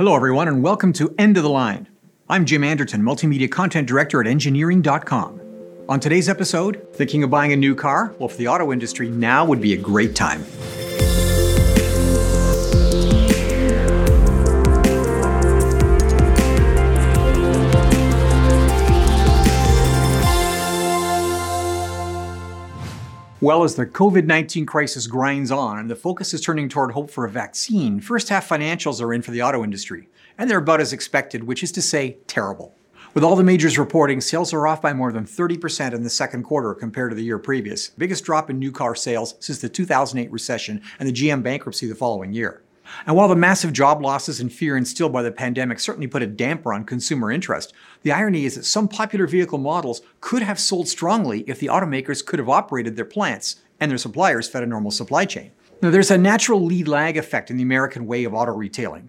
Hello, everyone, and welcome to End of the Line. I'm Jim Anderton, Multimedia Content Director at Engineering.com. On today's episode, thinking of buying a new car? Well, for the auto industry, now would be a great time. Well, as the COVID 19 crisis grinds on and the focus is turning toward hope for a vaccine, first half financials are in for the auto industry. And they're about as expected, which is to say, terrible. With all the majors reporting, sales are off by more than 30% in the second quarter compared to the year previous. Biggest drop in new car sales since the 2008 recession and the GM bankruptcy the following year. And while the massive job losses and fear instilled by the pandemic certainly put a damper on consumer interest, the irony is that some popular vehicle models could have sold strongly if the automakers could have operated their plants and their suppliers fed a normal supply chain. Now, there's a natural lead lag effect in the American way of auto retailing.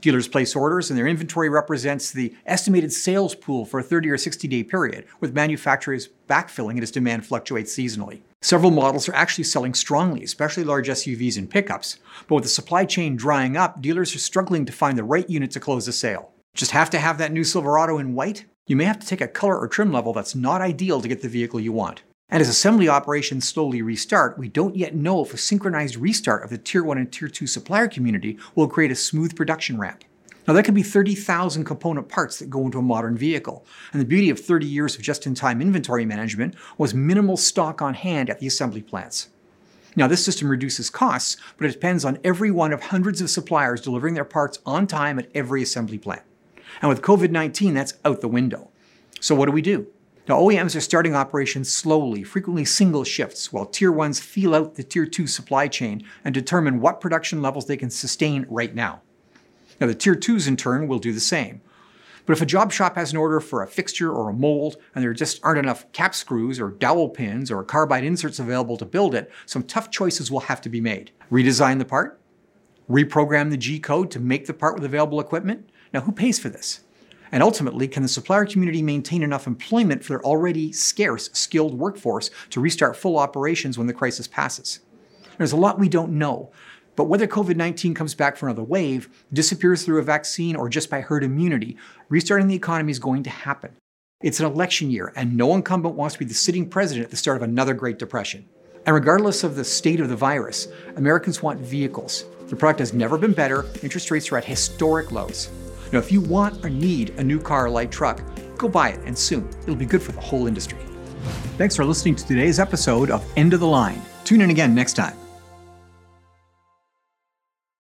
Dealers place orders, and their inventory represents the estimated sales pool for a 30 or 60 day period, with manufacturers backfilling it as demand fluctuates seasonally. Several models are actually selling strongly, especially large SUVs and pickups. But with the supply chain drying up, dealers are struggling to find the right unit to close a sale. Just have to have that new Silverado in white? You may have to take a color or trim level that's not ideal to get the vehicle you want. And as assembly operations slowly restart, we don't yet know if a synchronized restart of the Tier 1 and Tier 2 supplier community will create a smooth production ramp. Now, that could be 30,000 component parts that go into a modern vehicle. And the beauty of 30 years of just in time inventory management was minimal stock on hand at the assembly plants. Now, this system reduces costs, but it depends on every one of hundreds of suppliers delivering their parts on time at every assembly plant. And with COVID 19, that's out the window. So, what do we do? Now, OEMs are starting operations slowly, frequently single shifts, while Tier 1s feel out the Tier 2 supply chain and determine what production levels they can sustain right now. Now, the tier twos in turn will do the same. But if a job shop has an order for a fixture or a mold and there just aren't enough cap screws or dowel pins or carbide inserts available to build it, some tough choices will have to be made. Redesign the part? Reprogram the G code to make the part with available equipment? Now, who pays for this? And ultimately, can the supplier community maintain enough employment for their already scarce skilled workforce to restart full operations when the crisis passes? There's a lot we don't know, but whether COVID 19 comes back for another wave, disappears through a vaccine, or just by herd immunity, restarting the economy is going to happen. It's an election year, and no incumbent wants to be the sitting president at the start of another Great Depression. And regardless of the state of the virus, Americans want vehicles. The product has never been better, interest rates are at historic lows. Now, if you want or need a new car or light truck, go buy it, and soon. It'll be good for the whole industry. Thanks for listening to today's episode of End of the Line. Tune in again next time.